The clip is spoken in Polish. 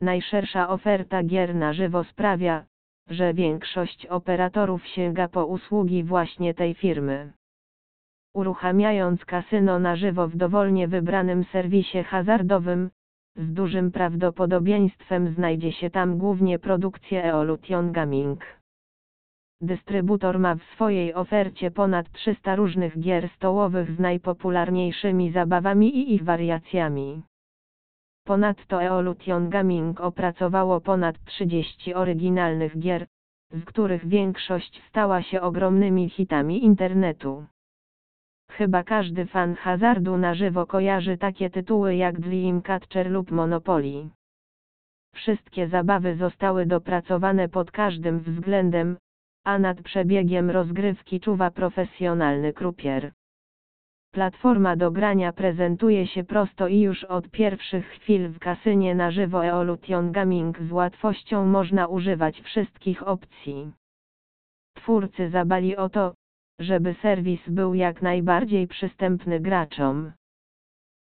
najszersza oferta gier na żywo sprawia, że większość operatorów sięga po usługi właśnie tej firmy. Uruchamiając kasyno na żywo w dowolnie wybranym serwisie hazardowym, z dużym prawdopodobieństwem znajdzie się tam głównie produkcja Eolution Gaming. Dystrybutor ma w swojej ofercie ponad 300 różnych gier stołowych z najpopularniejszymi zabawami i ich wariacjami. Ponadto Eolution Gaming opracowało ponad 30 oryginalnych gier, z których większość stała się ogromnymi hitami internetu. Chyba każdy fan hazardu na żywo kojarzy takie tytuły jak Dreamcatcher lub Monopoly. Wszystkie zabawy zostały dopracowane pod każdym względem, a nad przebiegiem rozgrywki czuwa profesjonalny krupier. Platforma do grania prezentuje się prosto i już od pierwszych chwil w kasynie na żywo Eolution Gaming z łatwością można używać wszystkich opcji. Twórcy zabali o to, żeby serwis był jak najbardziej przystępny graczom.